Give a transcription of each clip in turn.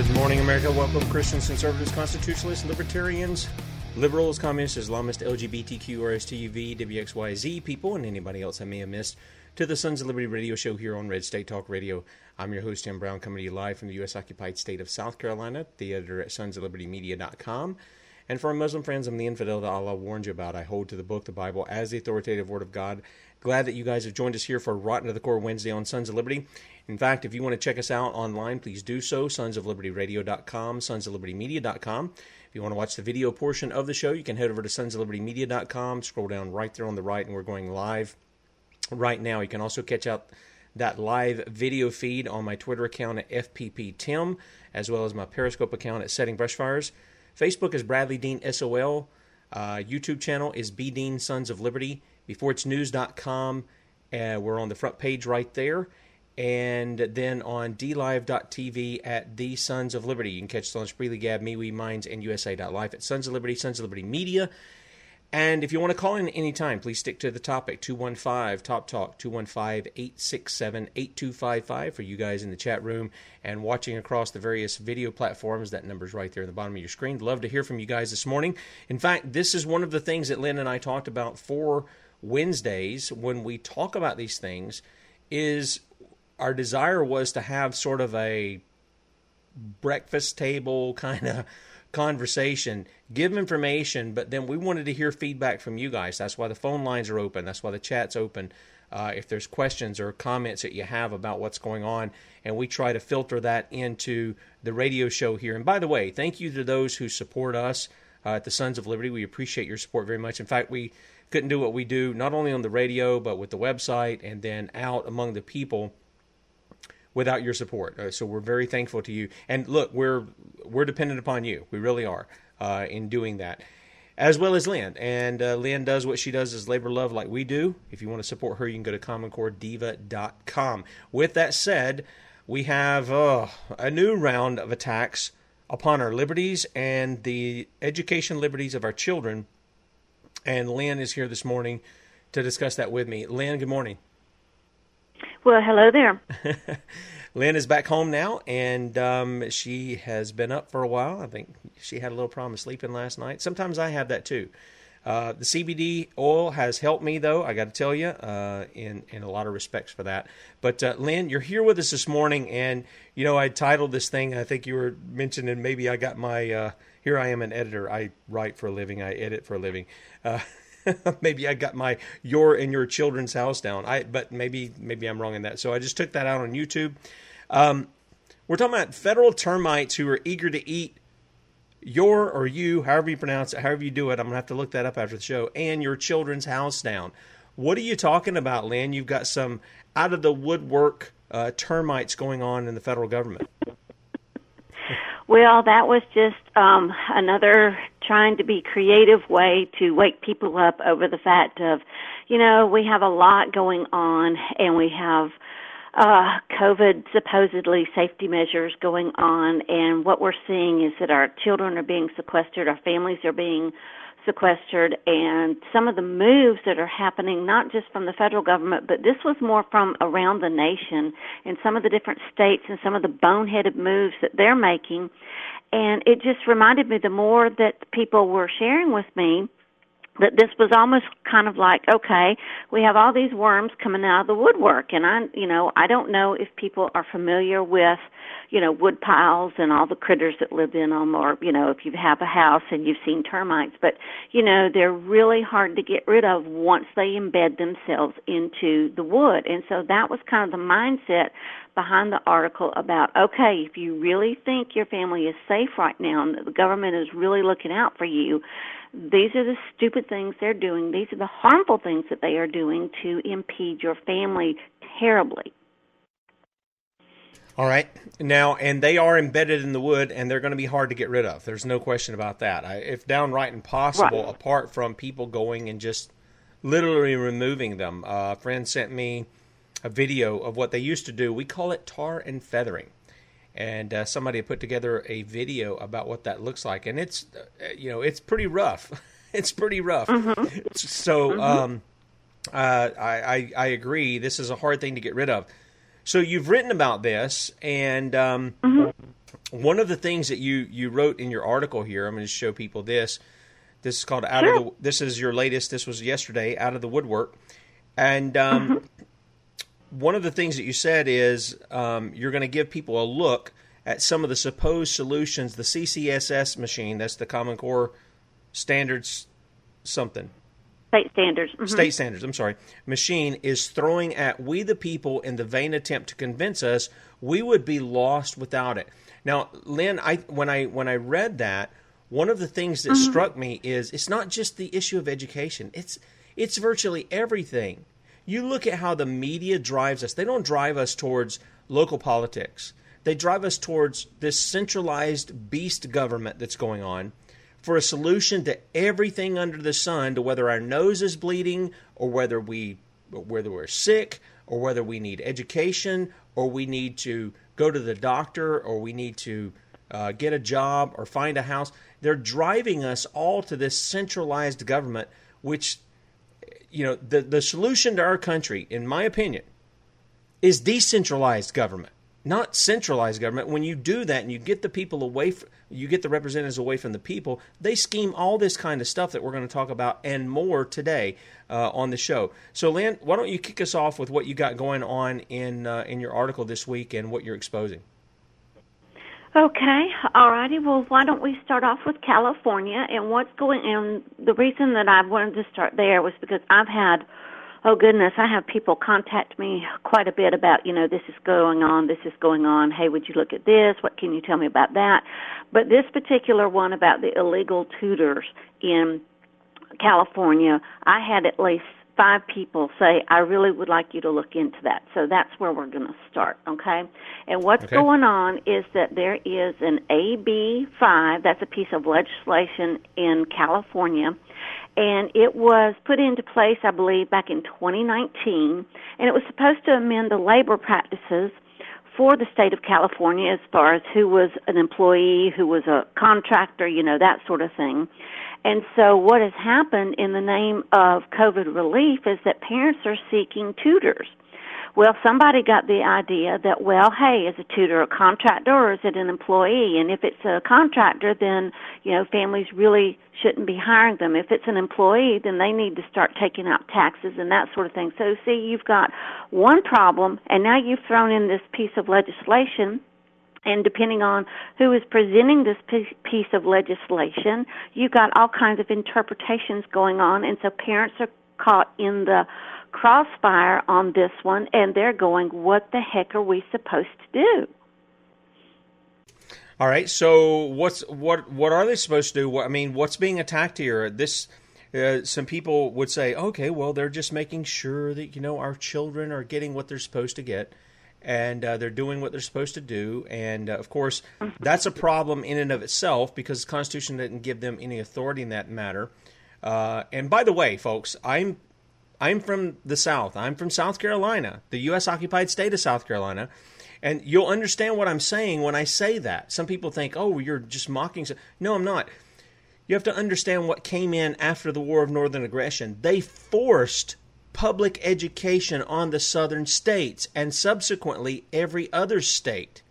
Good morning, America. Welcome, Christians, conservatives, constitutionalists, libertarians, liberals, communists, Islamists, LGBTQ, RSTUV, WXYZ people, and anybody else I may have missed to the Sons of Liberty radio show here on Red State Talk Radio. I'm your host, Tim Brown, coming to you live from the U.S. occupied state of South Carolina, the editor at sonsoflibertymedia.com. And for our Muslim friends, I'm the infidel that Allah warned you about. I hold to the book, the Bible, as the authoritative word of God. Glad that you guys have joined us here for Rotten to the Core Wednesday on Sons of Liberty. In fact, if you want to check us out online, please do so. Sonsoflibertyradio.com, sonsoflibertymedia.com. If you want to watch the video portion of the show, you can head over to sonsoflibertymedia.com, scroll down right there on the right, and we're going live right now. You can also catch out that live video feed on my Twitter account at FPPTim, as well as my Periscope account at Setting Brushfires. Facebook is Bradley Dean SOL. Uh, YouTube channel is B Dean Sons of Liberty. BeforeIt'sNews.com. Uh, we're on the front page right there. And then on dlive.tv at The Sons of Liberty. You can catch us on Spreely Gab, MeWe, Minds, and USA.life at Sons of Liberty, Sons of Liberty Media. And if you want to call in anytime, please stick to the topic 215 Top Talk 215 867 8255 for you guys in the chat room and watching across the various video platforms. That number's right there in the bottom of your screen. Love to hear from you guys this morning. In fact, this is one of the things that Lynn and I talked about for Wednesdays when we talk about these things is our desire was to have sort of a breakfast table kind of conversation, give information, but then we wanted to hear feedback from you guys. That's why the phone lines are open. That's why the chat's open. Uh, if there's questions or comments that you have about what's going on, and we try to filter that into the radio show here. And by the way, thank you to those who support us uh, at the Sons of Liberty. We appreciate your support very much. In fact, we couldn't do what we do not only on the radio but with the website and then out among the people without your support. Uh, so we're very thankful to you. And look, we're we're dependent upon you. We really are uh, in doing that, as well as Lynn. And uh, Lynn does what she does is labor love like we do. If you want to support her, you can go to commoncorediva.com. With that said, we have uh, a new round of attacks upon our liberties and the education liberties of our children. And Lynn is here this morning to discuss that with me. Lynn, good morning. Well, hello there. Lynn is back home now, and um, she has been up for a while. I think she had a little problem sleeping last night. Sometimes I have that too. Uh, the CBD oil has helped me, though. I got to tell you, uh, in in a lot of respects for that. But uh, Lynn, you're here with us this morning, and you know I titled this thing. I think you were mentioning maybe I got my. Uh, here I am an editor. I write for a living. I edit for a living. Maybe I got my your and your children's house down. I but maybe maybe I'm wrong in that. So I just took that out on YouTube. Um, we're talking about federal termites who are eager to eat your or you, however you pronounce it, however you do it. I'm gonna have to look that up after the show. And your children's house down. What are you talking about, Lynn? You've got some out of the woodwork uh, termites going on in the federal government. Well, that was just um, another trying to be creative way to wake people up over the fact of, you know, we have a lot going on and we have uh, COVID supposedly safety measures going on, and what we're seeing is that our children are being sequestered, our families are being sequestered, and some of the moves that are happening, not just from the federal government, but this was more from around the nation and some of the different states and some of the boneheaded moves that they're making. And it just reminded me the more that people were sharing with me that this was almost kind of like okay we have all these worms coming out of the woodwork. And i you know i don't know if people are familiar with you know wood piles and all the critters that live in them or you know if you have a house and you've seen termites. But you know they're really hard to get rid of once they embed themselves into the wood. And so that was kind of the mindset behind the article about okay if you really think your family is safe right now and the government is really looking out for you these are the stupid things they're doing. These are the harmful things that they are doing to impede your family terribly. All right. Now, and they are embedded in the wood, and they're going to be hard to get rid of. There's no question about that. I, if downright impossible, right. apart from people going and just literally removing them. Uh, a friend sent me a video of what they used to do. We call it tar and feathering and uh, somebody put together a video about what that looks like, and it's uh, you know it's pretty rough. it's pretty rough. Mm-hmm. So mm-hmm. Um, uh, I, I, I agree. This is a hard thing to get rid of. So you've written about this, and um, mm-hmm. one of the things that you you wrote in your article here, I'm going to show people this. This is called out sure. of the. This is your latest. This was yesterday, out of the woodwork, and um, mm-hmm one of the things that you said is um, you're going to give people a look at some of the supposed solutions the CCSS machine, that's the Common Core Standards something. State standards. Mm-hmm. State standards, I'm sorry. Machine is throwing at we the people in the vain attempt to convince us we would be lost without it. Now, Lynn, I when I when I read that, one of the things that mm-hmm. struck me is it's not just the issue of education. It's it's virtually everything you look at how the media drives us. They don't drive us towards local politics. They drive us towards this centralized beast government that's going on for a solution to everything under the sun to whether our nose is bleeding or whether we whether we're sick or whether we need education or we need to go to the doctor or we need to uh, get a job or find a house. They're driving us all to this centralized government, which you know, the, the solution to our country, in my opinion, is decentralized government, not centralized government. When you do that and you get the people away, from, you get the representatives away from the people, they scheme all this kind of stuff that we're going to talk about and more today uh, on the show. So, Lynn, why don't you kick us off with what you got going on in uh, in your article this week and what you're exposing? Okay, all righty. Well, why don't we start off with California and what's going on? The reason that I wanted to start there was because I've had, oh goodness, I have people contact me quite a bit about, you know, this is going on, this is going on. Hey, would you look at this? What can you tell me about that? But this particular one about the illegal tutors in California, I had at least five people say, I really would like you to look into that. So that's where we're going to start, okay? And what's okay. going on is that there is an AB 5, that's a piece of legislation in California, and it was put into place, I believe, back in 2019, and it was supposed to amend the labor practices for the state of California as far as who was an employee, who was a contractor, you know, that sort of thing. And so what has happened in the name of COVID relief is that parents are seeking tutors. Well, somebody got the idea that, well, hey, is a tutor a contractor or is it an employee? And if it's a contractor, then, you know, families really shouldn't be hiring them. If it's an employee, then they need to start taking out taxes and that sort of thing. So, see, you've got one problem, and now you've thrown in this piece of legislation and depending on who is presenting this piece of legislation, you've got all kinds of interpretations going on, and so parents are caught in the crossfire on this one, and they're going, "What the heck are we supposed to do?" All right. So what's what what are they supposed to do? What, I mean, what's being attacked here? This uh, some people would say, okay, well, they're just making sure that you know our children are getting what they're supposed to get and uh, they're doing what they're supposed to do. And uh, of course, that's a problem in and of itself because the Constitution didn't give them any authority in that matter. Uh, and by the way, folks, I'm I'm from the South. I'm from South Carolina, the U.S. occupied state of South Carolina. And you'll understand what I'm saying when I say that. Some people think, oh, you're just mocking. No, I'm not. You have to understand what came in after the War of Northern Aggression. They forced public education on the southern states and subsequently every other state.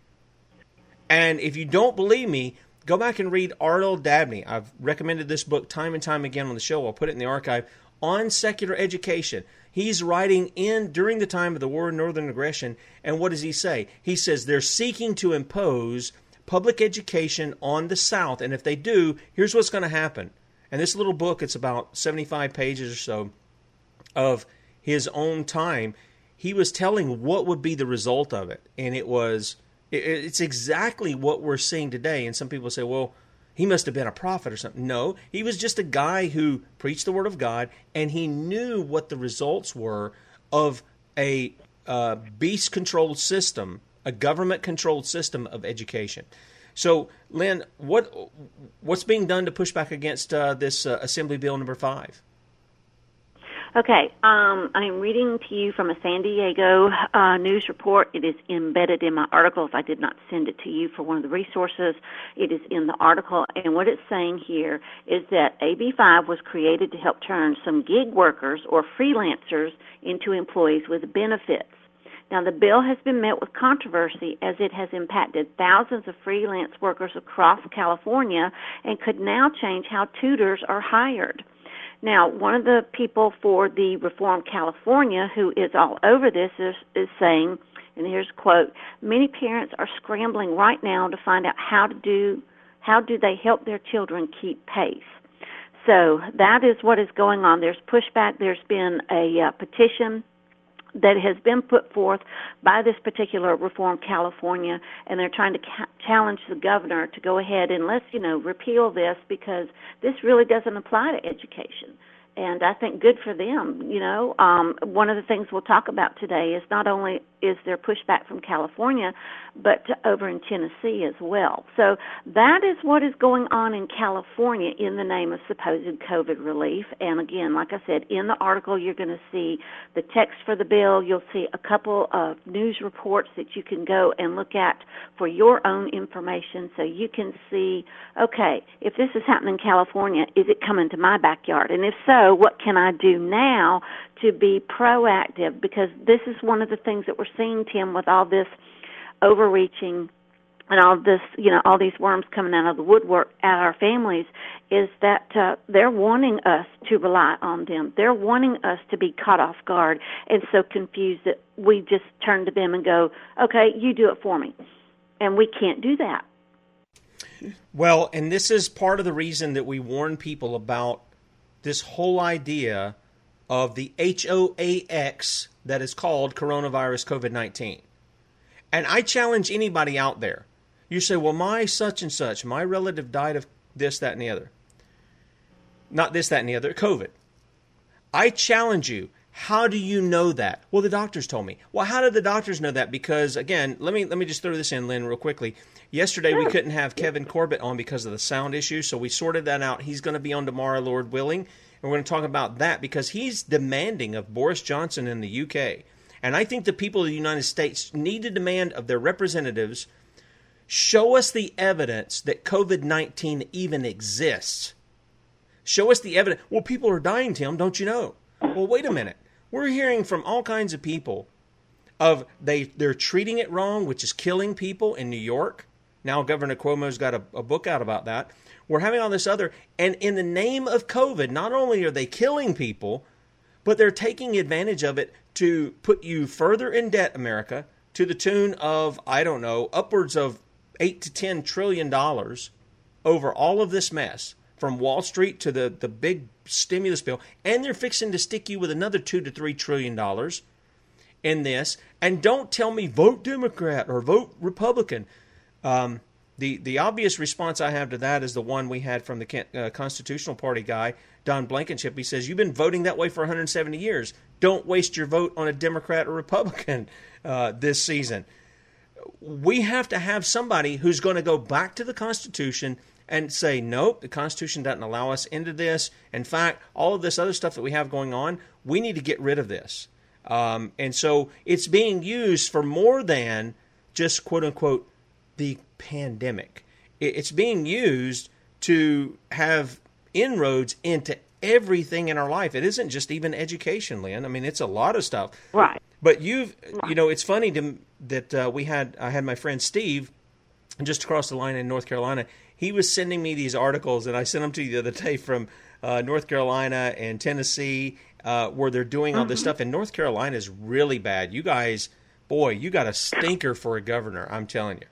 And if you don't believe me, Go back and read Arnold Dabney. I've recommended this book time and time again on the show. I'll put it in the archive on secular education. He's writing in during the time of the War of Northern Aggression, and what does he say? He says they're seeking to impose public education on the South, and if they do, here's what's going to happen. And this little book, it's about 75 pages or so of his own time. He was telling what would be the result of it, and it was it's exactly what we're seeing today. And some people say, well, he must have been a prophet or something. No, he was just a guy who preached the word of God and he knew what the results were of a uh, beast controlled system, a government controlled system of education. So, Lynn, what what's being done to push back against uh, this uh, Assembly Bill number five? Okay, um, I'm reading to you from a San Diego uh, news report. It is embedded in my article. If I did not send it to you for one of the resources, it is in the article. And what it's saying here is that AB5 was created to help turn some gig workers or freelancers into employees with benefits. Now, the bill has been met with controversy as it has impacted thousands of freelance workers across California and could now change how tutors are hired. Now, one of the people for the Reform California who is all over this is, is saying, and here's a quote, many parents are scrambling right now to find out how to do, how do they help their children keep pace. So that is what is going on. There's pushback. There's been a uh, petition that has been put forth by this particular Reform California, and they're trying to ca- challenge the governor to go ahead and let's, you know, repeal this because this really doesn't apply to education and I think good for them. You know, um, one of the things we'll talk about today is not only is there pushback from California, but over in Tennessee as well. So that is what is going on in California in the name of supposed COVID relief. And again, like I said, in the article you're going to see the text for the bill. You'll see a couple of news reports that you can go and look at for your own information, so you can see, okay, if this is happening in California, is it coming to my backyard? And if so what can I do now to be proactive? Because this is one of the things that we're seeing, Tim, with all this overreaching and all this, you know, all these worms coming out of the woodwork at our families is that uh, they're wanting us to rely on them. They're wanting us to be caught off guard and so confused that we just turn to them and go, okay, you do it for me. And we can't do that. Well, and this is part of the reason that we warn people about this whole idea of the HOAX that is called coronavirus COVID 19. And I challenge anybody out there. You say, well, my such and such, my relative died of this, that, and the other. Not this, that, and the other, COVID. I challenge you. How do you know that? Well, the doctors told me. Well, how did the doctors know that? Because again, let me let me just throw this in, Lynn, real quickly. Yesterday we couldn't have Kevin Corbett on because of the sound issue, so we sorted that out. He's going to be on tomorrow, Lord willing, and we're going to talk about that because he's demanding of Boris Johnson in the UK. And I think the people of the United States need to demand of their representatives show us the evidence that COVID 19 even exists. Show us the evidence. Well, people are dying, Tim, don't you know? Well, wait a minute. We're hearing from all kinds of people of they they're treating it wrong, which is killing people in New York. Now Governor Cuomo's got a, a book out about that. We're having all this other, and in the name of COVID, not only are they killing people, but they're taking advantage of it to put you further in debt, America, to the tune of, I don't know, upwards of eight to ten trillion dollars over all of this mess, from Wall Street to the, the big stimulus bill, and they're fixing to stick you with another two to three trillion dollars in this. And don't tell me vote Democrat or vote Republican. Um, the the obvious response I have to that is the one we had from the uh, Constitutional Party guy, Don Blankenship. He says, "You've been voting that way for 170 years. Don't waste your vote on a Democrat or Republican uh, this season." We have to have somebody who's going to go back to the Constitution and say, "Nope, the Constitution doesn't allow us into this. In fact, all of this other stuff that we have going on, we need to get rid of this." Um, and so it's being used for more than just quote unquote the pandemic. It's being used to have inroads into everything in our life. It isn't just even education, Lynn. I mean, it's a lot of stuff. Right. But you've, right. you know, it's funny to, that uh, we had, I had my friend Steve just across the line in North Carolina. He was sending me these articles, and I sent them to you the other day from uh, North Carolina and Tennessee, uh, where they're doing all this mm-hmm. stuff. And North Carolina is really bad. You guys, boy, you got a stinker for a governor. I'm telling you.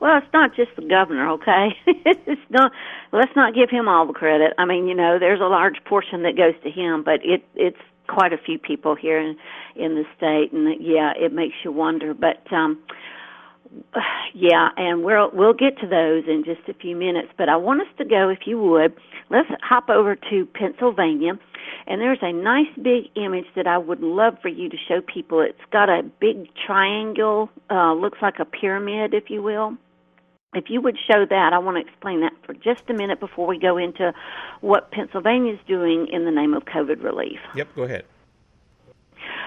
Well, it's not just the governor, okay? it's not. Let's not give him all the credit. I mean, you know, there's a large portion that goes to him, but it it's quite a few people here in in the state, and yeah, it makes you wonder. But um, yeah, and we'll we'll get to those in just a few minutes. But I want us to go, if you would, let's hop over to Pennsylvania. And there's a nice big image that I would love for you to show people. It's got a big triangle, uh, looks like a pyramid, if you will. If you would show that, I want to explain that for just a minute before we go into what Pennsylvania is doing in the name of COVID relief. Yep, go ahead.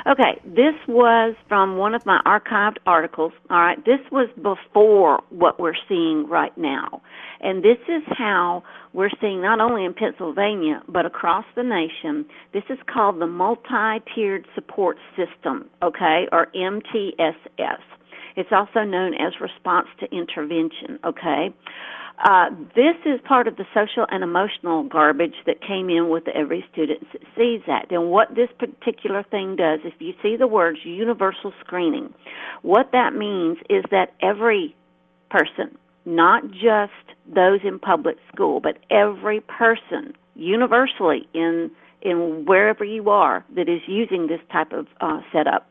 Okay, this was from one of my archived articles. All right, this was before what we're seeing right now. And this is how we're seeing not only in Pennsylvania, but across the nation. This is called the Multi Tiered Support System, okay, or MTSS. It's also known as response to intervention, okay? Uh, this is part of the social and emotional garbage that came in with Every Student Succeeds Act. And what this particular thing does, if you see the words universal screening, what that means is that every person, not just those in public school, but every person universally in in wherever you are that is using this type of uh, setup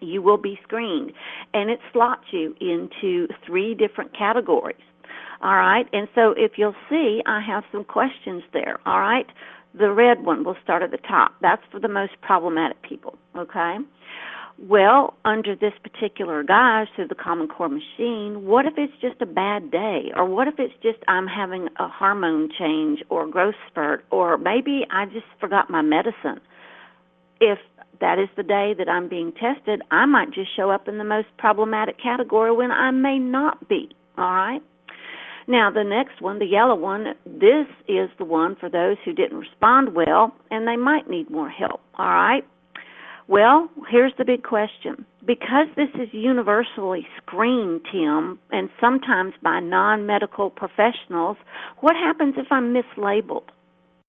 you will be screened. And it slots you into three different categories. All right. And so if you'll see, I have some questions there. All right. The red one will start at the top. That's for the most problematic people. Okay. Well, under this particular guise through the Common Core machine, what if it's just a bad day? Or what if it's just I'm having a hormone change or growth spurt? Or maybe I just forgot my medicine? If that is the day that I'm being tested, I might just show up in the most problematic category when I may not be. All right? Now, the next one, the yellow one, this is the one for those who didn't respond well and they might need more help. All right? Well, here's the big question. Because this is universally screened, Tim, and sometimes by non medical professionals, what happens if I'm mislabeled?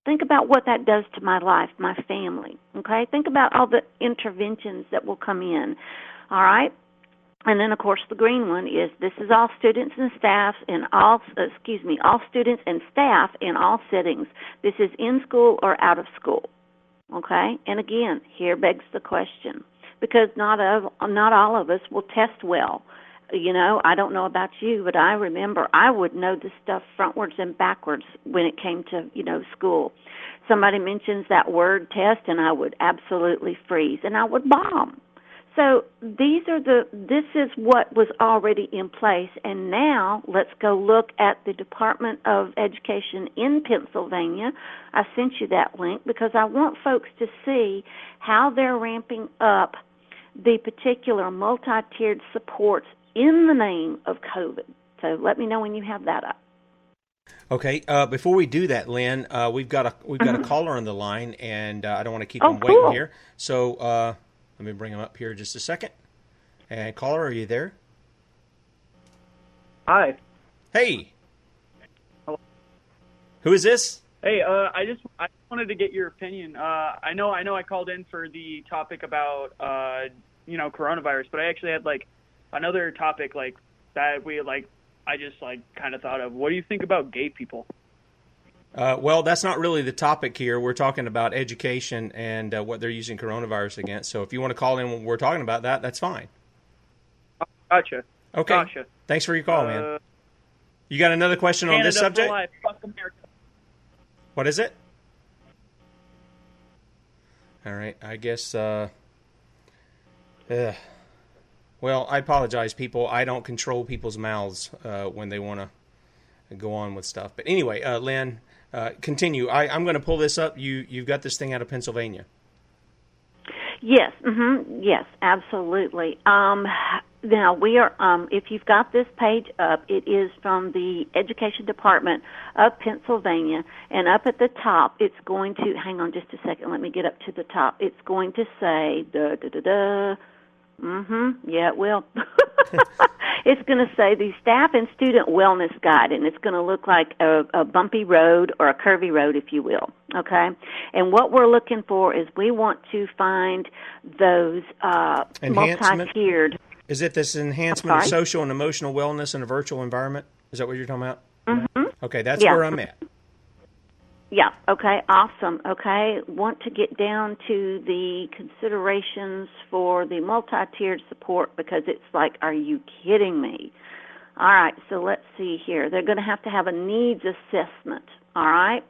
Think about what that does to my life, my family. Okay? Think about all the interventions that will come in. All right? And then, of course, the green one is this is all students and staff in all, uh, excuse me, all students and staff in all settings. This is in school or out of school. Okay? And again, here begs the question because not of, not all of us will test well you know, I don't know about you, but I remember I would know this stuff frontwards and backwards when it came to, you know, school. Somebody mentions that word test and I would absolutely freeze and I would bomb. So these are the this is what was already in place and now let's go look at the Department of Education in Pennsylvania. I sent you that link because I want folks to see how they're ramping up the particular multi-tiered supports in the name of COVID. So let me know when you have that up. Okay. Uh, before we do that, Lynn, uh, we've got a we've got a mm-hmm. caller on the line, and uh, I don't want to keep oh, him cool. waiting here. So uh, let me bring him up here just a second. And caller, are you there? Hi. Hey. Hello. Who is this? Hey, uh, I just I wanted to get your opinion. Uh, I know I know I called in for the topic about you know coronavirus, but I actually had like another topic like that we like I just like kind of thought of. What do you think about gay people? Uh, well, that's not really the topic here. We're talking about education and uh, what they're using coronavirus against. So if you want to call in when we're talking about that, that's fine. Gotcha. Okay. Gotcha. Thanks for your call, uh, man. You got another question Canada on this subject? What is it? All right. I guess. Uh, well, I apologize, people. I don't control people's mouths uh, when they want to go on with stuff. But anyway, uh, Lynn, uh, continue. I, am going to pull this up. You you've got this thing out of Pennsylvania. Yes. Mm-hmm. Yes. Absolutely. Um, now we are. Um, if you've got this page up, it is from the Education Department of Pennsylvania, and up at the top, it's going to. Hang on just a second. Let me get up to the top. It's going to say da da da Mhm. Yeah, it will. it's going to say the staff and student wellness guide, and it's going to look like a, a bumpy road or a curvy road, if you will. Okay, and what we're looking for is we want to find those uh, multi-tiered. Is it this enhancement of social and emotional wellness in a virtual environment? Is that what you're talking about? Mm-hmm. Okay, that's yeah. where I'm at. Yeah, okay, awesome. Okay, want to get down to the considerations for the multi tiered support because it's like, are you kidding me? All right, so let's see here. They're going to have to have a needs assessment, all right?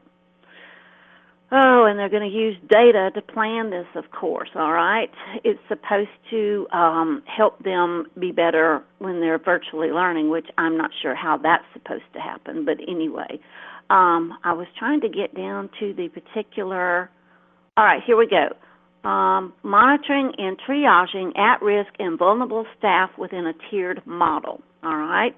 Oh, and they're going to use data to plan this, of course, all right? It's supposed to um, help them be better when they're virtually learning, which I'm not sure how that's supposed to happen, but anyway um, I was trying to get down to the particular. All right, here we go. Um, monitoring and triaging at risk and vulnerable staff within a tiered model. All right.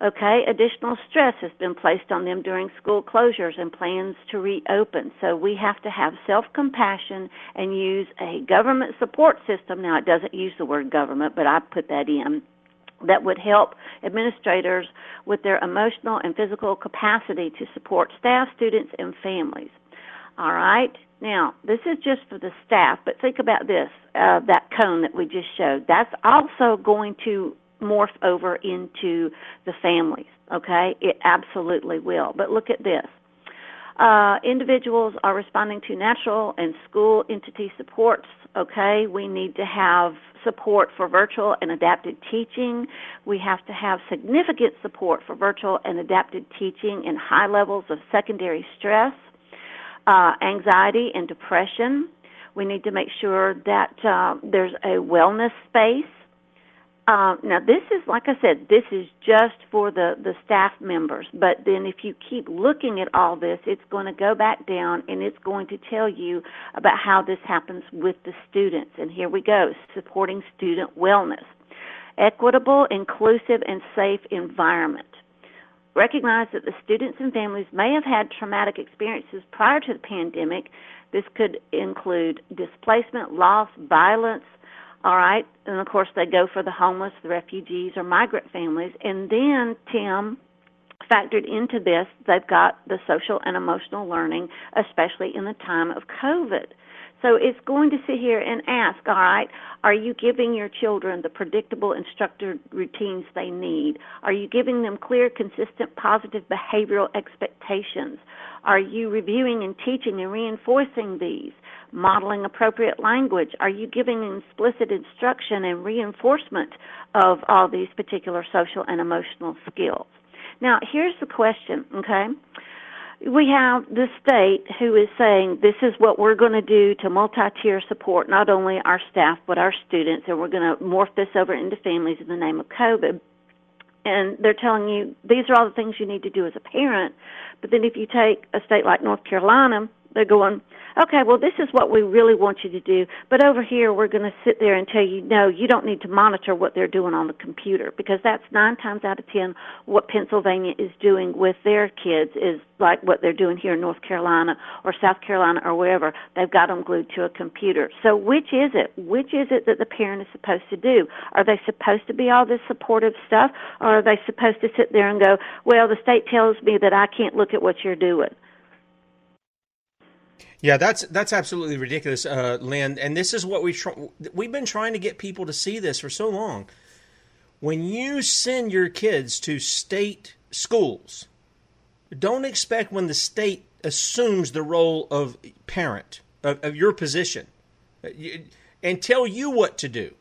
Okay, additional stress has been placed on them during school closures and plans to reopen. So we have to have self compassion and use a government support system. Now, it doesn't use the word government, but I put that in that would help administrators with their emotional and physical capacity to support staff, students, and families. All right. Now, this is just for the staff, but think about this uh, that cone that we just showed. That's also going to morph over into the families, okay? It absolutely will. But look at this. Uh, individuals are responding to natural and school entity supports, okay? We need to have support for virtual and adapted teaching. We have to have significant support for virtual and adapted teaching in high levels of secondary stress, uh, anxiety, and depression. We need to make sure that uh, there's a wellness space um, now, this is, like I said, this is just for the, the staff members. But then if you keep looking at all this, it's going to go back down and it's going to tell you about how this happens with the students. And here we go supporting student wellness. Equitable, inclusive, and safe environment. Recognize that the students and families may have had traumatic experiences prior to the pandemic. This could include displacement, loss, violence, all right, and of course they go for the homeless, the refugees, or migrant families. And then, Tim, factored into this, they've got the social and emotional learning, especially in the time of COVID. So it's going to sit here and ask, all right, are you giving your children the predictable and structured routines they need? Are you giving them clear, consistent, positive behavioral expectations? Are you reviewing and teaching and reinforcing these? modeling appropriate language? Are you giving explicit instruction and reinforcement of all these particular social and emotional skills? Now, here's the question, okay? We have the state who is saying this is what we're going to do to multi-tier support not only our staff but our students, and we're going to morph this over into families in the name of COVID. And they're telling you these are all the things you need to do as a parent. But then if you take a state like North Carolina, they're going, okay, well, this is what we really want you to do, but over here we're going to sit there and tell you, no, you don't need to monitor what they're doing on the computer because that's nine times out of ten what Pennsylvania is doing with their kids is like what they're doing here in North Carolina or South Carolina or wherever. They've got them glued to a computer. So which is it? Which is it that the parent is supposed to do? Are they supposed to be all this supportive stuff or are they supposed to sit there and go, well, the state tells me that I can't look at what you're doing? Yeah, that's that's absolutely ridiculous, uh, Lynn. And this is what we tr- we've been trying to get people to see this for so long. When you send your kids to state schools, don't expect when the state assumes the role of parent of, of your position and tell you what to do.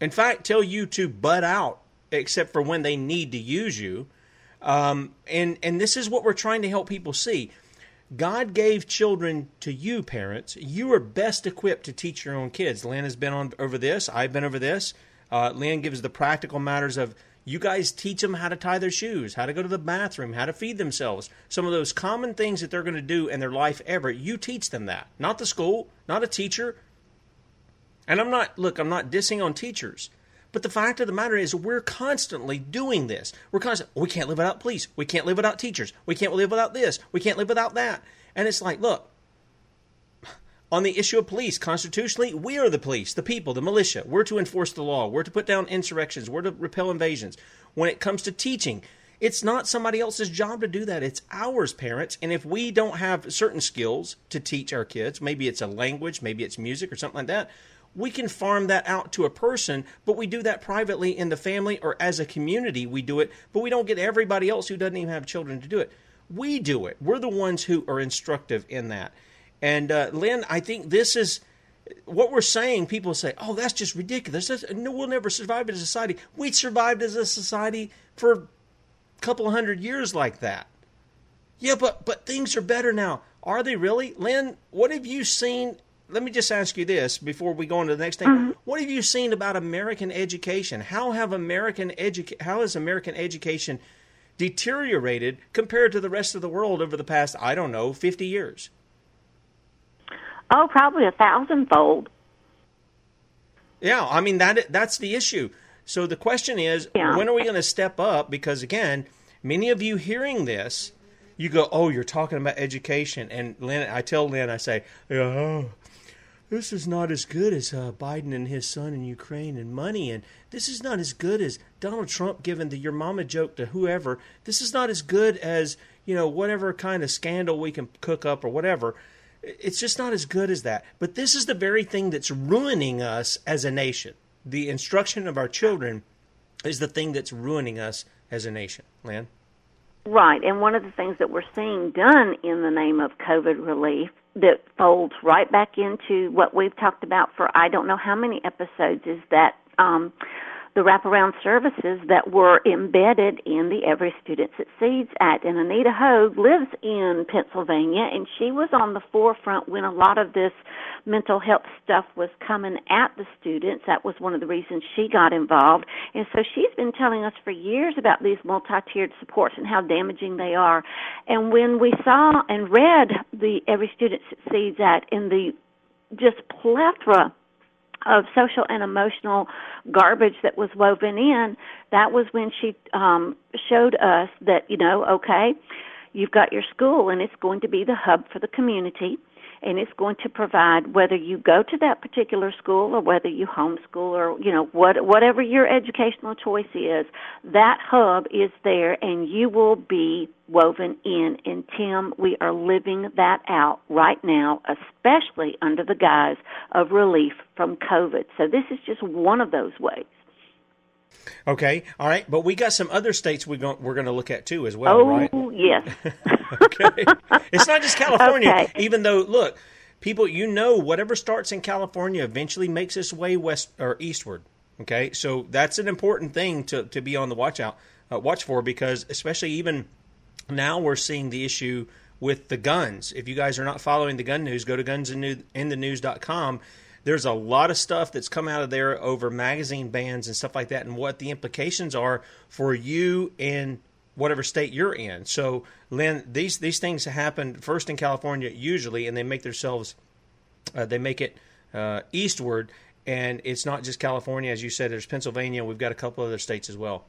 In fact, tell you to butt out, except for when they need to use you. Um, and and this is what we're trying to help people see God gave children to you, parents. You are best equipped to teach your own kids. Lynn has been on over this. I've been over this. Uh, Lynn gives the practical matters of you guys teach them how to tie their shoes, how to go to the bathroom, how to feed themselves. Some of those common things that they're going to do in their life ever. You teach them that, not the school, not a teacher. And I'm not look. I'm not dissing on teachers. But the fact of the matter is, we're constantly doing this. We're constantly, we can't live without police. We can't live without teachers. We can't live without this. We can't live without that. And it's like, look, on the issue of police. Constitutionally, we are the police, the people, the militia. We're to enforce the law. We're to put down insurrections. We're to repel invasions. When it comes to teaching, it's not somebody else's job to do that. It's ours, parents. And if we don't have certain skills to teach our kids, maybe it's a language, maybe it's music or something like that, we can farm that out to a person, but we do that privately in the family or as a community. We do it, but we don't get everybody else who doesn't even have children to do it. We do it. We're the ones who are instructive in that. And uh, Lynn, I think this is what we're saying. People say, "Oh, that's just ridiculous. That's, no, we'll never survive as a society." We survived as a society for a couple hundred years like that. Yeah, but but things are better now. Are they really? Lynn, what have you seen? Let me just ask you this before we go on to the next thing. Mm-hmm. What have you seen about American education? How have American educa- how has American education deteriorated compared to the rest of the world over the past, I don't know, 50 years? Oh, probably a thousandfold. Yeah, I mean that that's the issue. So the question is, yeah. when are we going to step up? Because again, many of you hearing this, you go, "Oh, you're talking about education." And Lynn, I tell Lynn, I say, "Oh, this is not as good as uh, Biden and his son in Ukraine and money, and this is not as good as Donald Trump giving the your mama joke to whoever. This is not as good as you know whatever kind of scandal we can cook up or whatever." It's just not as good as that. But this is the very thing that's ruining us as a nation the instruction of our children is the thing that's ruining us as a nation. Lynn? Right, and one of the things that we're seeing done in the name of COVID relief that folds right back into what we've talked about for I don't know how many episodes is that um, the wraparound services that were embedded in the Every Student Succeeds Act. And Anita Hoge lives in Pennsylvania, and she was on the forefront when a lot of this mental health stuff was coming at the students. That was one of the reasons she got involved. And so she's been telling us for years about these multi-tiered supports and how damaging they are. And when we saw and read the Every Student Succeeds Act in the just plethora of social and emotional garbage that was woven in, that was when she um, showed us that, you know, okay, you've got your school and it's going to be the hub for the community and it's going to provide whether you go to that particular school or whether you homeschool or you know what whatever your educational choice is that hub is there and you will be woven in. And Tim we are living that out right now especially under the guise of relief from covid. So this is just one of those ways. Okay, all right, but we got some other states we go, we're going to look at too as well, oh, right? Oh yes. okay, it's not just California. Okay. Even though, look, people, you know, whatever starts in California eventually makes its way west or eastward. Okay, so that's an important thing to to be on the watch out, uh, watch for because especially even now we're seeing the issue with the guns. If you guys are not following the gun news, go to gunsinthenews.com there's a lot of stuff that's come out of there over magazine bans and stuff like that, and what the implications are for you in whatever state you're in. So, Lynn, these these things happen first in California usually, and they make themselves uh, they make it uh, eastward, and it's not just California, as you said. There's Pennsylvania. We've got a couple other states as well.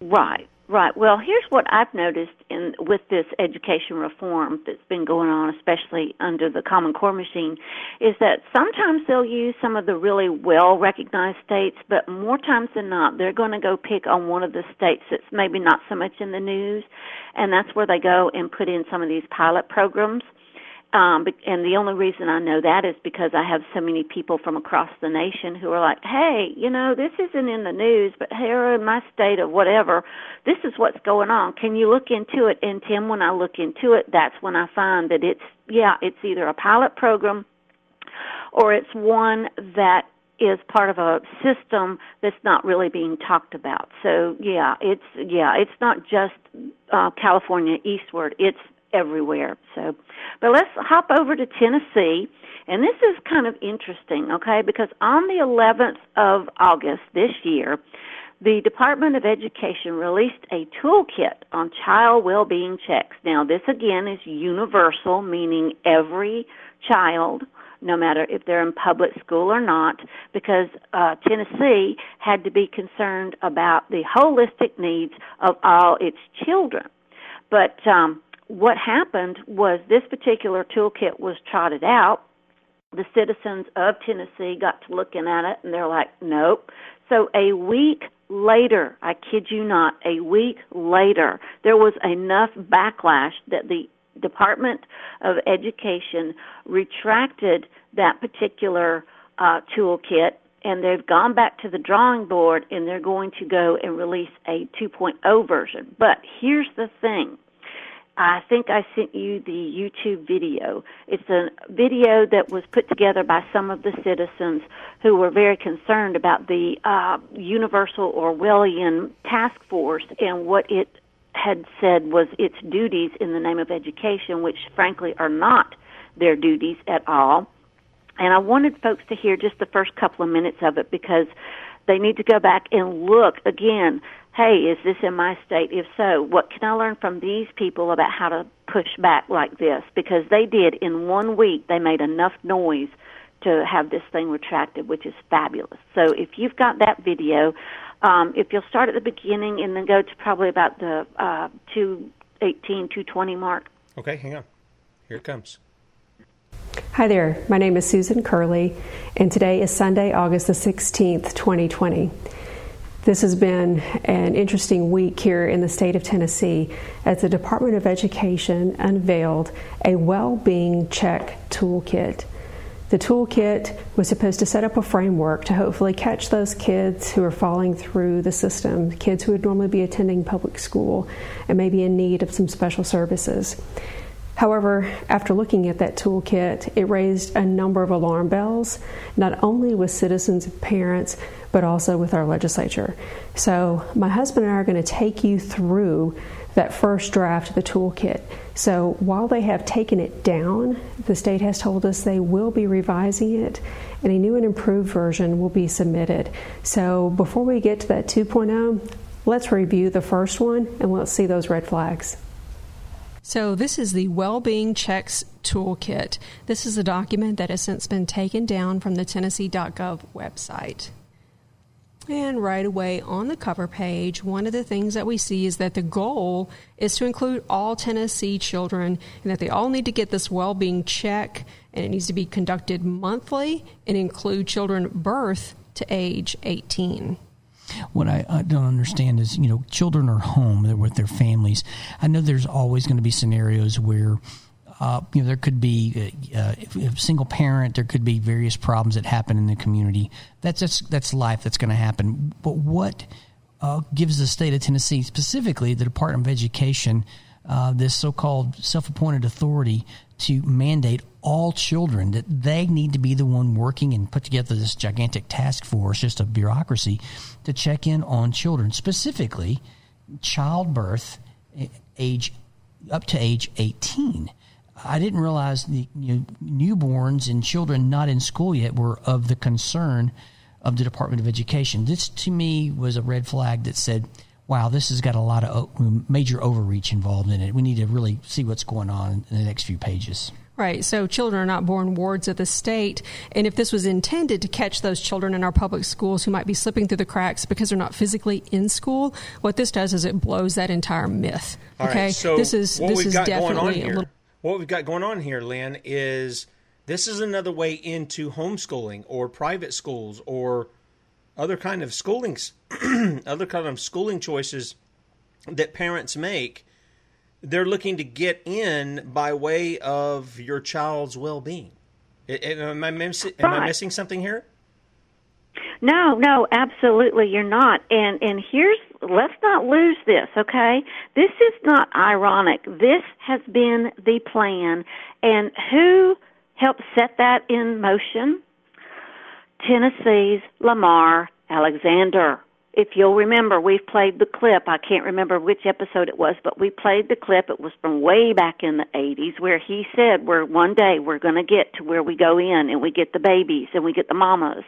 Right, right. Well, here's what I've noticed in with this education reform that's been going on, especially under the Common Core machine, is that sometimes they'll use some of the really well recognized states, but more times than not, they're going to go pick on one of the states that's maybe not so much in the news, and that's where they go and put in some of these pilot programs um, and the only reason I know that is because I have so many people from across the nation who are like, "Hey, you know, this isn't in the news, but here in my state of whatever, this is what's going on. Can you look into it?" And Tim, when I look into it, that's when I find that it's yeah, it's either a pilot program or it's one that is part of a system that's not really being talked about. So yeah, it's yeah, it's not just uh, California eastward. It's everywhere. So, but let's hop over to Tennessee. And this is kind of interesting, okay, because on the 11th of August this year, the Department of Education released a toolkit on child well-being checks. Now, this again is universal, meaning every child, no matter if they're in public school or not, because uh, Tennessee had to be concerned about the holistic needs of all its children. But um, what happened was this particular toolkit was trotted out the citizens of Tennessee got to looking at it and they're like, nope. So a week later, I kid you not, a week later, there was enough backlash that the Department of Education retracted that particular uh, toolkit and they've gone back to the drawing board and they're going to go and release a 2.0 version. But here's the thing I think I sent you the YouTube video. It's a video that was put together by some of the citizens who were very concerned about the uh, Universal Orwellian Task Force and what it had said was its duties in the name of education, which frankly are not their duties at all. And I wanted folks to hear just the first couple of minutes of it because they need to go back and look again hey, is this in my state? If so, what can I learn from these people about how to push back like this? Because they did in one week, they made enough noise to have this thing retracted, which is fabulous. So if you've got that video, um, if you'll start at the beginning and then go to probably about the uh, 218, 220 mark. Okay, hang on. Here it comes. Hi there, my name is Susan Curley, and today is Sunday, August the 16th, 2020. This has been an interesting week here in the state of Tennessee as the Department of Education unveiled a well being check toolkit. The toolkit was supposed to set up a framework to hopefully catch those kids who are falling through the system, kids who would normally be attending public school and may be in need of some special services. However, after looking at that toolkit, it raised a number of alarm bells, not only with citizens and parents, but also with our legislature. So, my husband and I are going to take you through that first draft of the toolkit. So, while they have taken it down, the state has told us they will be revising it and a new and improved version will be submitted. So, before we get to that 2.0, let's review the first one and let's see those red flags. So, this is the Wellbeing Checks Toolkit. This is a document that has since been taken down from the Tennessee.gov website. And right away on the cover page, one of the things that we see is that the goal is to include all Tennessee children and that they all need to get this well being check and it needs to be conducted monthly and include children birth to age 18. What I, don't understand is, you know, children are home, they're with their families. I know there's always going to be scenarios where, uh, you know, there could be uh, if, if single parent, there could be various problems that happen in the community. That's that's, that's life. That's going to happen. But what uh, gives the state of Tennessee, specifically the Department of Education, uh, this so-called self-appointed authority to mandate all children that they need to be the one working and put together this gigantic task force, just a bureaucracy, to check in on children, specifically childbirth age up to age 18. I didn't realize the you know, newborns and children not in school yet were of the concern of the Department of Education. This to me was a red flag that said, wow, this has got a lot of major overreach involved in it. We need to really see what's going on in the next few pages. Right. So children are not born wards of the state. And if this was intended to catch those children in our public schools who might be slipping through the cracks because they're not physically in school, what this does is it blows that entire myth. All okay. Right, so this is this is definitely a little what we've got going on here, Lynn, is this is another way into homeschooling or private schools or other kind of schooling, other kind of schooling choices that parents make. They're looking to get in by way of your child's well-being. Am I, miss- am I missing something here? No, no, absolutely you're not. And and here's let's not lose this, okay? This is not ironic. This has been the plan. And who helped set that in motion? Tennessee's Lamar Alexander if you'll remember, we've played the clip. I can't remember which episode it was, but we played the clip. It was from way back in the 80s where he said, "We're one day we're going to get to where we go in and we get the babies and we get the mamas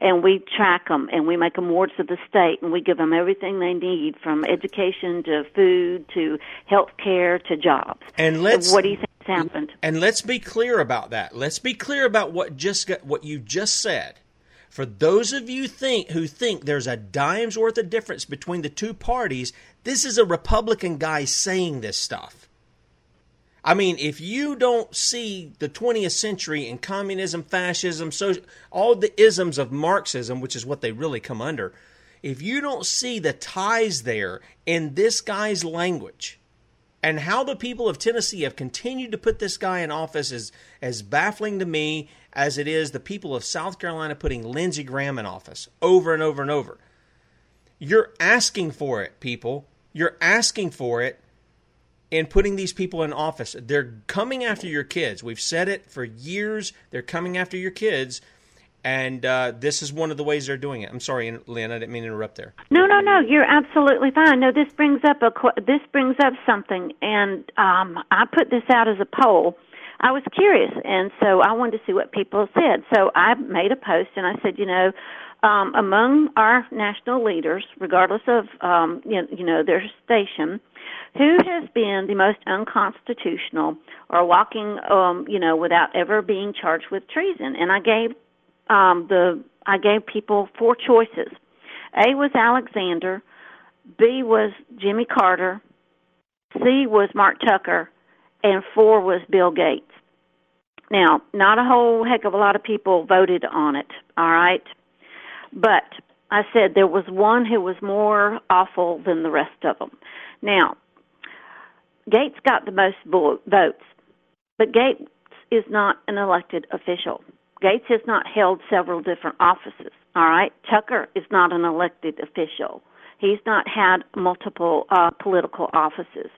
and we track them and we make them wards of the state and we give them everything they need from education to food to health care to jobs." And let's so what do you think has happened? And let's be clear about that. Let's be clear about what just got, what you just said for those of you think who think there's a dime's worth of difference between the two parties, this is a Republican guy saying this stuff. I mean, if you don't see the 20th century and communism, fascism, all the isms of Marxism, which is what they really come under, if you don't see the ties there in this guy's language and how the people of Tennessee have continued to put this guy in office is as baffling to me as it is the people of South Carolina putting Lindsey Graham in office over and over and over. You're asking for it, people. You're asking for it in putting these people in office. They're coming after your kids. We've said it for years. They're coming after your kids. And uh, this is one of the ways they're doing it. I'm sorry, Lynn. I didn't mean to interrupt there. No, no, no. You're absolutely fine. No, this brings up a this brings up something, and um, I put this out as a poll. I was curious, and so I wanted to see what people said. So I made a post, and I said, you know, um, among our national leaders, regardless of um, you, know, you know their station, who has been the most unconstitutional or walking, um, you know, without ever being charged with treason? And I gave um, the I gave people four choices. A was Alexander, B was Jimmy Carter, C was Marc Tucker, and four was Bill Gates. Now, not a whole heck of a lot of people voted on it, all right? But I said there was one who was more awful than the rest of them. Now, Gates got the most votes, but Gates is not an elected official. Gates has not held several different offices. All right, Tucker is not an elected official. He's not had multiple uh, political offices.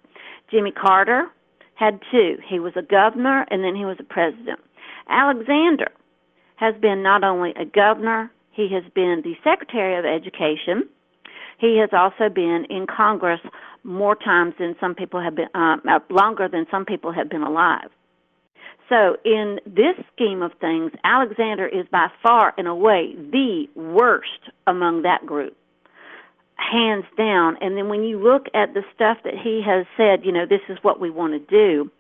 Jimmy Carter had two. He was a governor and then he was a president. Alexander has been not only a governor, he has been the Secretary of Education. He has also been in Congress more times than some people have been, uh, longer than some people have been alive. So, in this scheme of things, Alexander is by far and away the worst among that group, hands down. And then when you look at the stuff that he has said, you know, this is what we want to do,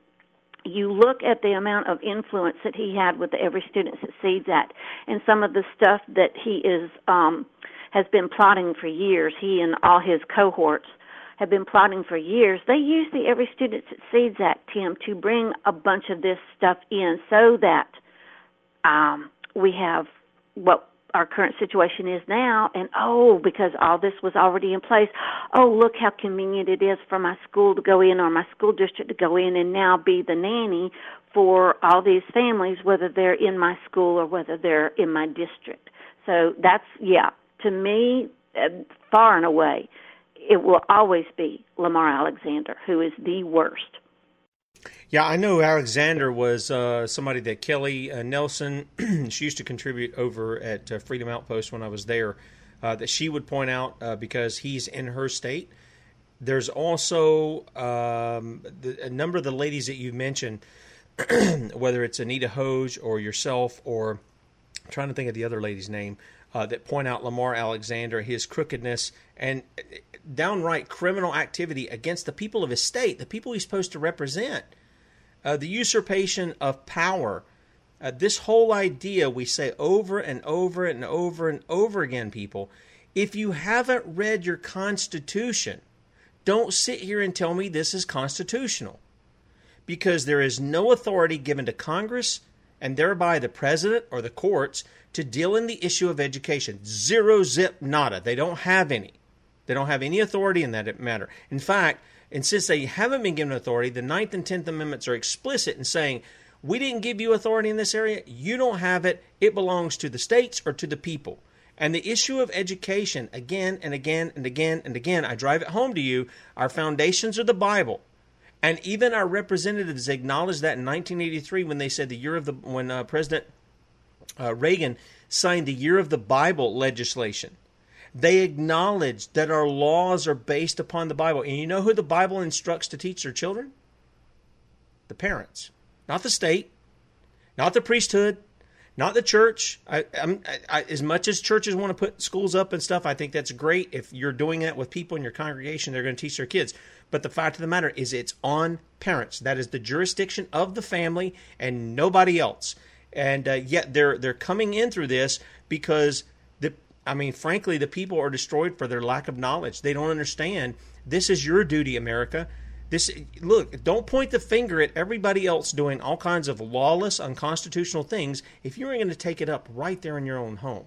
you look at the amount of influence that he had with the Every Student Succeeds Act and some of the stuff that he is um, has been plotting for years, he and all his cohorts have been plotting for years, they use the Every Student Succeeds Act, Tim, to bring a bunch of this stuff in so that um, we have what our current situation is now. And oh because all this was already in place. Oh look how convenient it is for my school to go in or my school district to go in and now be the nanny for all these families whether they're in my school or whether they're in my district. So that's yeah to me uh, far and away it will always be Lamar Alexander, who is the worst. Yeah, I know Alexander was uh, somebody that Kelly uh, Nelson, she used to contribute over at uh, Freedom Outpost when I was there, uh, that she would point out uh, because he's in her state. There's also um, the, a number of the ladies that you've mentioned, whether it's Anita Hoge or yourself, or I'm trying to think of the other lady's name, uh, that point out Lamar Alexander, his crookedness, and downright criminal activity against the people of his state, the people he's supposed to represent. Uh, the usurpation of power. Uh, this whole idea we say over and over and over and over again, people. If you haven't read your Constitution, don't sit here and tell me this is constitutional. Because there is no authority given to Congress and thereby the president or the courts to deal in the issue of education. Zero zip nada. They don't have any. They don't have any authority in that matter. In fact, and since they haven't been given authority, the Ninth and Tenth Amendments are explicit in saying, we didn't give you authority in this area, you don't have it, it belongs to the states or to the people. And the issue of education, again and again and again and again, I drive it home to you, our foundations are the Bible. And even our representatives acknowledged that in 1983 when they said the year of the, when uh, President uh, Reagan signed the Year of the Bible legislation. They acknowledge that our laws are based upon the Bible. And you know who the Bible instructs to teach their children? The parents, not the state, not the priesthood, not the church. I, I, as much as churches want to put schools up and stuff, I think that's great. If you're doing that with people in your congregation, they're going to teach their kids. But the fact of the matter is, it's on parents. That is the jurisdiction of the family and nobody else. And uh, yet they're they're coming in through this because the I mean, frankly, the people are destroyed for their lack of knowledge. They don't understand. This is your duty, America. This look, don't point the finger at everybody else doing all kinds of lawless, unconstitutional things if you're going to take it up right there in your own home.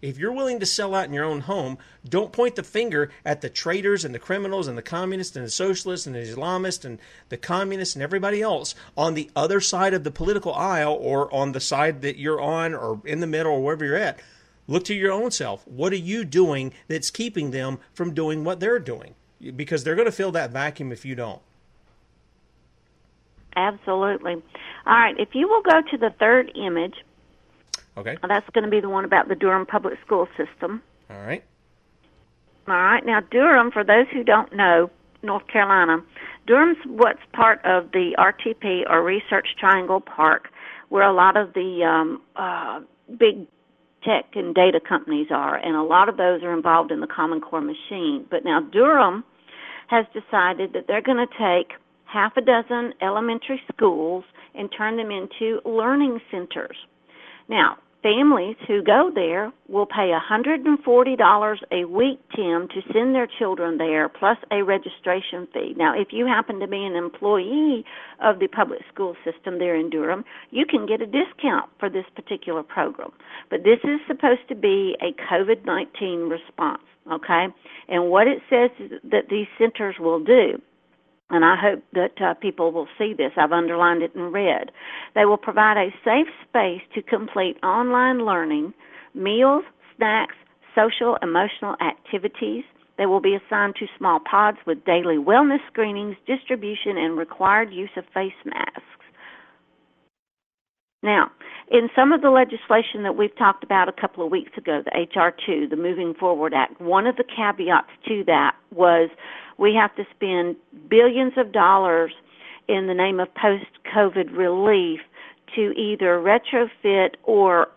If you're willing to sell out in your own home, don't point the finger at the traitors and the criminals and the communists and the socialists and the Islamists and the communists and everybody else on the other side of the political aisle or on the side that you're on or in the middle or wherever you're at. Look to your own self. What are you doing that's keeping them from doing what they're doing? Because they're going to fill that vacuum if you don't. Absolutely. All right, if you will go to the third image, Okay. that's going to be the one about the Durham public school system. All right. All right. Now, Durham, for those who don't know, North Carolina, Durham's what's part of the RTP or Research Triangle Park, where a lot of the um, uh, big tech and data companies are, and a lot of those are involved in the Common Core machine. But now Durham has decided that they're going to take half a dozen elementary schools and turn them into learning centers. Now, families who go there will pay $140 a week, Tim, to send their children there, plus a registration fee. Now, if you happen to be an employee of the public school system there in Durham, you can get a discount for this particular program. But this is supposed to be a COVID 19 response, okay? And what it says that these centers will do and I hope that uh, people will see this. I've underlined it in red. They will provide a safe space to complete online learning, meals, snacks, social, emotional activities. They will be assigned to small pods with daily wellness screenings, distribution, and required use of face masks. Now, in some of the legislation that we've talked about a couple of weeks ago, the HR2, the Moving Forward Act, one of the caveats to that was we have to spend billions of dollars in the name of post COVID relief to either retrofit or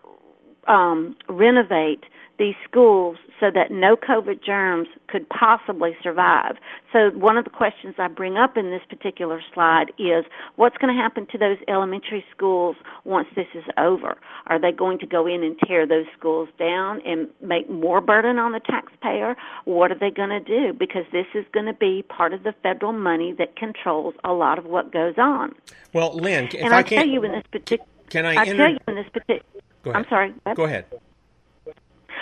um, renovate these schools so that no COVID germs could possibly survive. So, one of the questions I bring up in this particular slide is what's going to happen to those elementary schools once this is over? Are they going to go in and tear those schools down and make more burden on the taxpayer? What are they going to do? Because this is going to be part of the federal money that controls a lot of what goes on. Well, Lynn, if and I, I can, tell you in this particular, can I, I tell you in this particular. Go ahead. I'm sorry. Go ahead.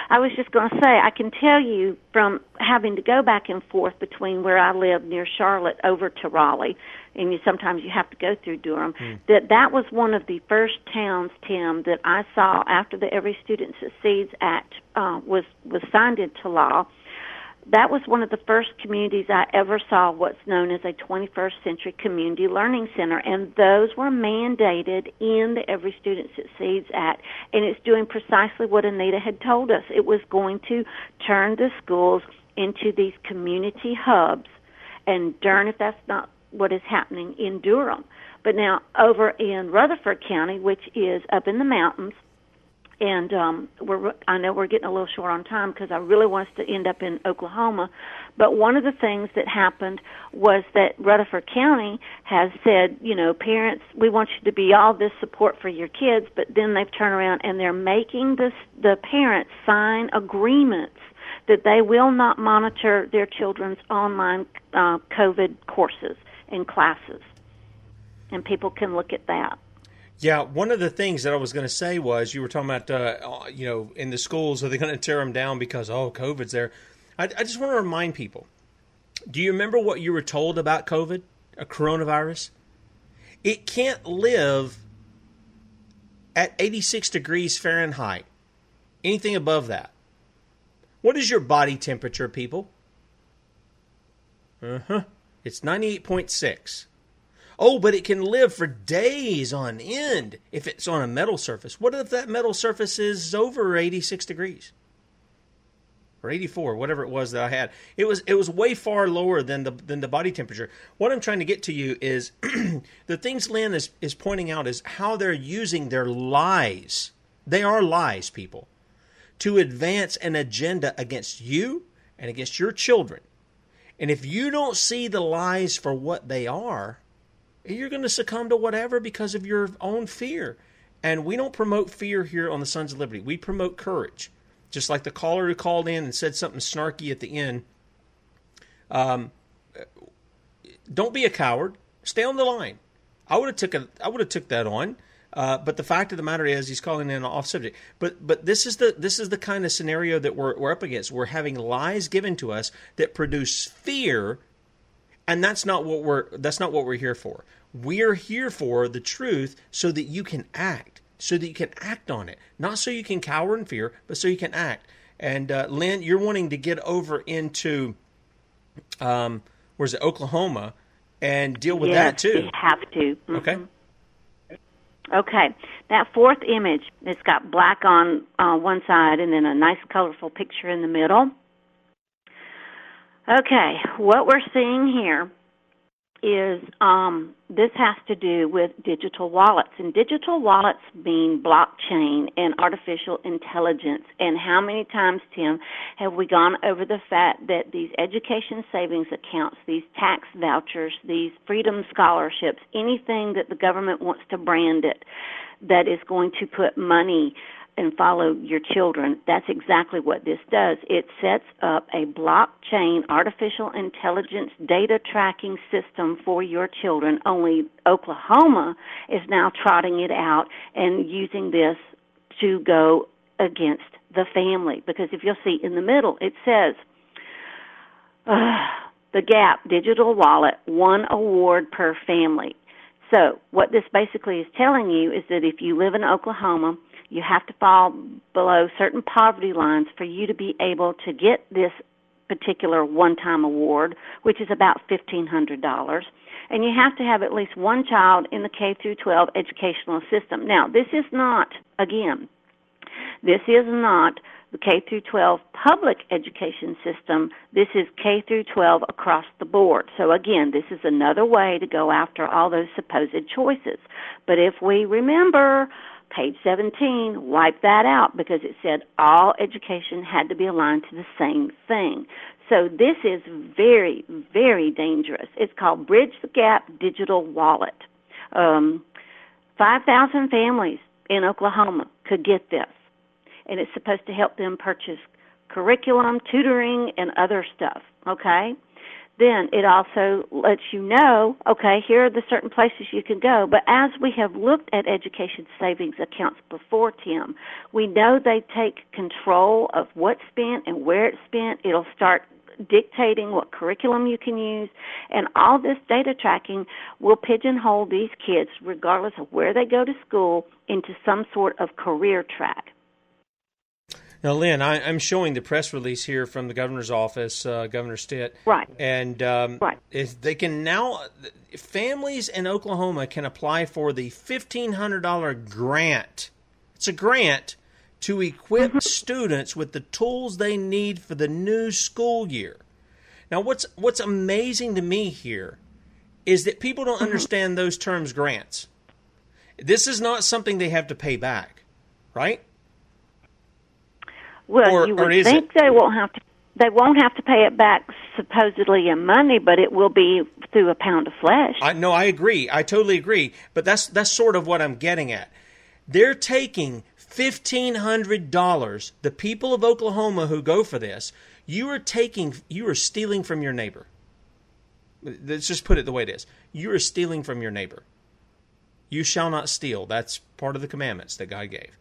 I was just going to say, I can tell you from having to go back and forth between where I live near Charlotte over to Raleigh, and you sometimes you have to go through Durham. That that was one of the first towns, Tim, that I saw after the Every Student Succeeds Act uh, was was signed into law. That was one of the first communities I ever saw what's known as a 21st Century Community Learning Center, and those were mandated in the Every Student Succeeds Act, and it's doing precisely what Anita had told us. It was going to turn the schools into these community hubs, and darn if that's not what is happening in Durham. But now over in Rutherford County, which is up in the mountains, and um, we're I know we're getting a little short on time because I really want us to end up in Oklahoma. But one of the things that happened was that Rutherford County has said, you know, parents, we want you to be all this support for your kids, but then they've turned around and they're making this the parents sign agreements that they will not monitor their children's online uh, COVID courses and classes, and people can look at that. Yeah, one of the things that I was going to say was you were talking about, uh, you know, in the schools, are they going to tear them down because, oh, COVID's there? I, I just want to remind people do you remember what you were told about COVID, a coronavirus? It can't live at 86 degrees Fahrenheit, anything above that. What is your body temperature, people? Uh huh. It's 98.6. Oh, but it can live for days on end if it's on a metal surface. What if that metal surface is over 86 degrees? Or 84, whatever it was that I had. It was it was way far lower than the than the body temperature. What I'm trying to get to you is the things Lynn is, is pointing out is how they're using their lies. They are lies, people, to advance an agenda against you and against your children. And if you don't see the lies for what they are, you're going to succumb to whatever because of your own fear. And we don't promote fear here on the Sons of Liberty. We promote courage. Just like the caller who called in and said something snarky at the end. Um, Don't be a coward. Stay on the line. I would have took a, I would have took that on. Uh, but the fact of the matter is, he's calling in off subject. But but this is the this is the kind of scenario that we're we're up against. We're having lies given to us that produce fear, and that's not what we're that's not what we're here for. We're here for the truth so that you can act, so that you can act on it, not so you can cower in fear, but so you can act. And uh, Lynn, you're wanting to get over into, um, where's it, Oklahoma, and deal with yes, that too. We have to. Mm-hmm. Okay. Okay, that fourth image, it's got black on uh, one side and then a nice colorful picture in the middle. Okay, what we're seeing here is um, this has to do with digital wallets. And digital wallets mean blockchain and artificial intelligence. And how many times, Tim, have we gone over the fact that these education savings accounts, these tax vouchers, these freedom scholarships, anything that the government wants to brand it, that is going to put money and follow your children. That's exactly what this does. It sets up a blockchain artificial intelligence data tracking system for your children. Only Oklahoma is now trotting it out and using this to go against the family. Because if you'll see in the middle, it says, uh, the GAP digital wallet, one award per family. So, what this basically is telling you is that if you live in Oklahoma, you have to fall below certain poverty lines for you to be able to get this particular one-time award, which is about $1,500. And you have to have at least one child in the K through 12 educational system. Now, this is not, again, this is not the K through 12 public education system. This is K through 12 across the board. So again, this is another way to go after all those supposed choices. But if we remember page 17, wipe that out because it said all education had to be aligned to the same thing. So this is very, very dangerous. It's called Bridge the Gap Digital Wallet. Um, 5,000 families in Oklahoma could get this, and it's supposed to help them purchase curriculum, tutoring, and other stuff. Okay? Then it also lets you know, okay, here are the certain places you can go. But as we have looked at education savings accounts before, Tim, we know they take control of what's spent and where it's spent. It'll start dictating what curriculum you can use, and all this data tracking will pigeonhole these kids, regardless of where they go to school, into some sort of career track. Now, Lynn, I, am showing the press release here from the governor's office, uh, Governor Stitt. Right. And um, right. they can now, families in Oklahoma can apply for the $1,500 grant. It's a grant to equip mm-hmm. students with the tools they need for the new school year. Now, what's what's amazing to me here is that people don't mm-hmm. understand those terms grants. This is not something they have to pay back, right? Well, or, you would think it? they won't have to. They won't have to pay it back supposedly in money, but it will be through a pound of flesh. I, no, I agree. I totally agree. But that's that's sort of what I'm getting at. They're taking fifteen hundred dollars. The people of Oklahoma who go for this, you are taking, you are stealing from your neighbor. Let's just put it the way it is. You are stealing from your neighbor. You shall not steal. That's part of the commandments that God gave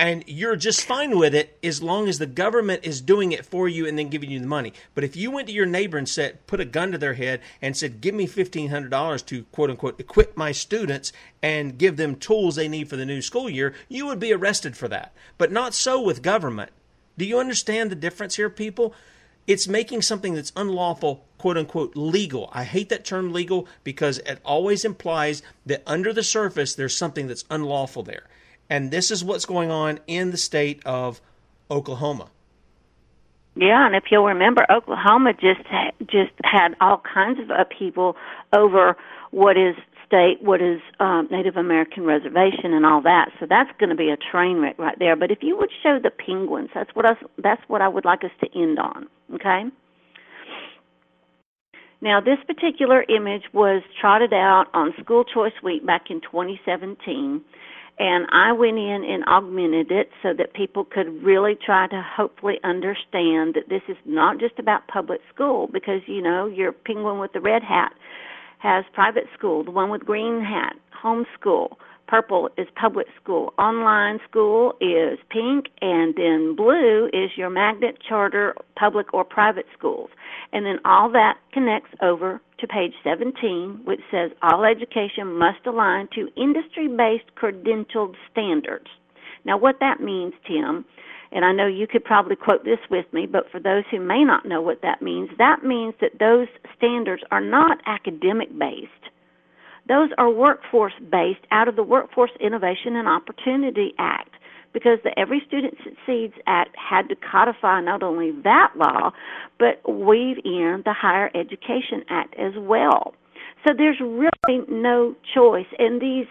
and you're just fine with it as long as the government is doing it for you and then giving you the money. But if you went to your neighbor and said, put a gun to their head and said, give me $1,500 to quote unquote equip my students and give them tools they need for the new school year, you would be arrested for that. But not so with government. Do you understand the difference here, people? It's making something that's unlawful, quote unquote, legal. I hate that term legal because it always implies that under the surface there's something that's unlawful there. And this is what's going on in the state of Oklahoma. Yeah, and if you'll remember, Oklahoma just just had all kinds of upheaval over what is state, what is um, Native American reservation, and all that. So that's going to be a train wreck right there. But if you would show the penguins, that's what I, that's what I would like us to end on. Okay. Now, this particular image was trotted out on School Choice Week back in 2017 and I went in and augmented it so that people could really try to hopefully understand that this is not just about public school because you know your penguin with the red hat has private school. The one with green hat, homeschool. Purple is public school. Online school is pink, and then blue is your magnet, charter, public, or private schools. And then all that connects over to page 17, which says all education must align to industry based credentialed standards. Now, what that means, Tim, and I know you could probably quote this with me, but for those who may not know what that means, that means that those standards are not academic based those are workforce based out of the Workforce Innovation and Opportunity Act because the Every Student Succeeds Act had to codify not only that law, but weave in the Higher Education Act as well. So there's really no choice. And these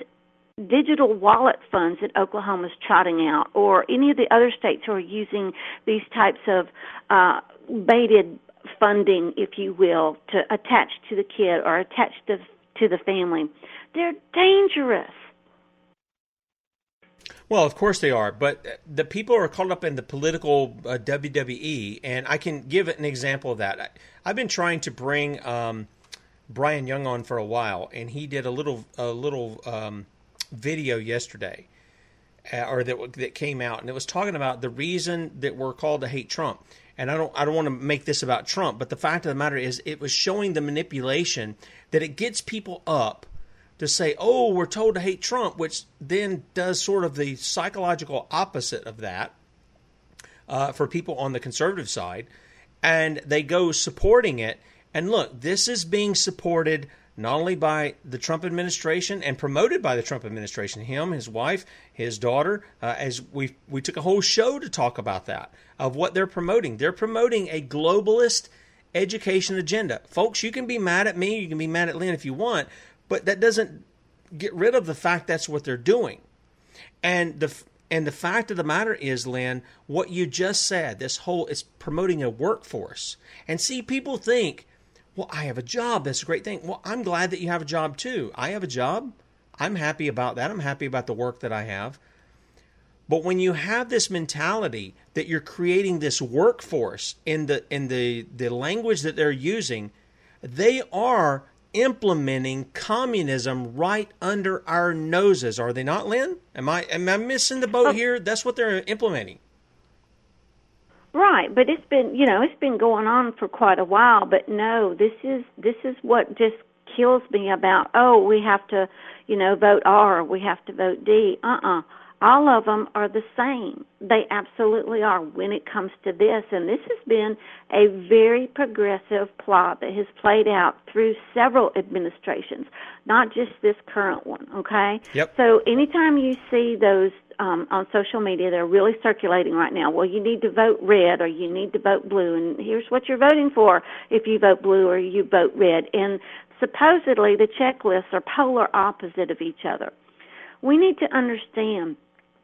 digital wallet funds that Oklahoma's trotting out, or any of the other states who are using these types of uh, baited funding, if you will, to attach to the kid or attach to to the family. They're dangerous. Well, of course they are, but the people are caught up in the political uh, WWE, and I can give an example of that. I've been trying to bring um, Brian Young on for a while, and he did a little a little um, video yesterday, uh, or that that came out, and it was talking about the reason that we're called to hate Trump and I don't I don't want to make this about Trump, but the fact of the matter is it was showing the manipulation that it gets people up to say, "Oh, we're told to hate Trump," which then does sort of the psychological opposite of that uh, for people on the conservative side, and they go supporting it. And look, this is being supported not only by the Trump administration and promoted by the Trump administration, him, his wife, his daughter, uh, as we we took a whole show to talk about that of what they're promoting. They're promoting a globalist education agenda, folks. You can be mad at me, you can be mad at Lynn if you want, but that doesn't get rid of the fact that's what they're doing. And the and the fact of the matter is, Lynn, what you just said, this whole is promoting a workforce. And see, people think well, I have a job. That's a great thing. Well, I'm glad that you have a job too. I have a job. I'm happy about that. I'm happy about the work that I have. But when you have this mentality that you're creating this workforce in the in the, the language that they're using, they are implementing communism right under our noses, are they not, Lynn? Am I am I missing the boat oh. here? That's what they're implementing. Right, but it's been you know it's been going on for quite a while. But no, this is this is what just kills me about oh we have to you know vote R, we have to vote D. Uh uh-uh. uh all of them are the same. They absolutely are when it comes to this. And this has been a very progressive plot that has played out through several administrations, not just this current one, okay? Yep. So anytime you see those um, on social media, they're really circulating right now. Well, you need to vote red or you need to vote blue, and here's what you're voting for if you vote blue or you vote red. And supposedly the checklists are polar opposite of each other. We need to understand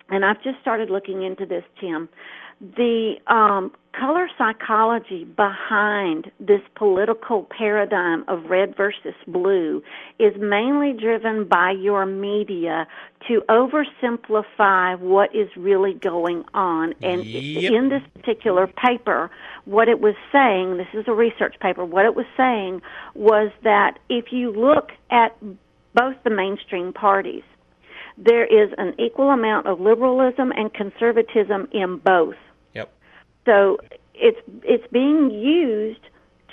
and I've just started looking into this, Tim. The um, color psychology behind this political paradigm of red versus blue is mainly driven by your media to oversimplify what is really going on. And yep. in this particular paper, what it was saying, this is a research paper, what it was saying was that if you look at both the mainstream parties, there is an equal amount of liberalism and conservatism in both. So it's it's being used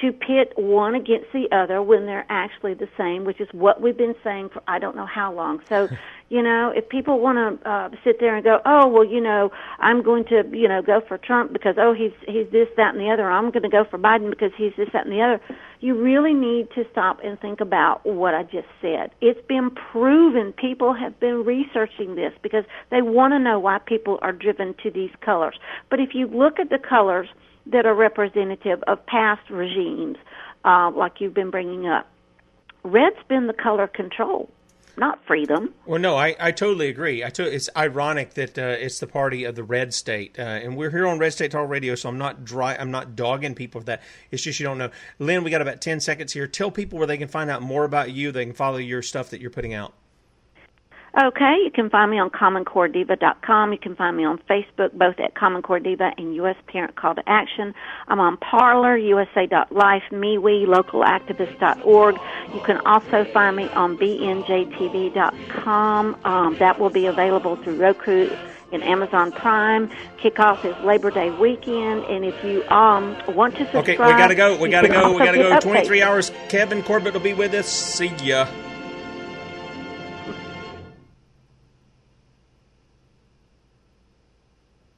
to pit one against the other when they're actually the same, which is what we've been saying for I don't know how long. So, you know, if people want to uh, sit there and go, oh, well, you know, I'm going to, you know, go for Trump because oh, he's he's this, that, and the other. I'm going to go for Biden because he's this, that, and the other. You really need to stop and think about what I just said. It's been proven. People have been researching this because they want to know why people are driven to these colors. But if you look at the colors that are representative of past regimes, uh, like you've been bringing up. Red's been the color control, not freedom. Well, no, I, I totally agree. I to, it's ironic that uh, it's the party of the red state, uh, and we're here on Red State Talk Radio, so I'm not dry. I'm not dogging people for that. It's just you don't know. Lynn, we got about ten seconds here. Tell people where they can find out more about you. They can follow your stuff that you're putting out. Okay, you can find me on commoncorediva.com. You can find me on Facebook, both at Common Core Diva and U.S. Parent Call to Action. I'm on Parler, USA.life, MeWe, localactivist.org. You can also find me on bnjtv.com. Um, that will be available through Roku and Amazon Prime. Kickoff is Labor Day weekend, and if you um want to subscribe, okay, we gotta go. We gotta go. We gotta go. Okay. Twenty three hours. Kevin Corbett will be with us. See ya.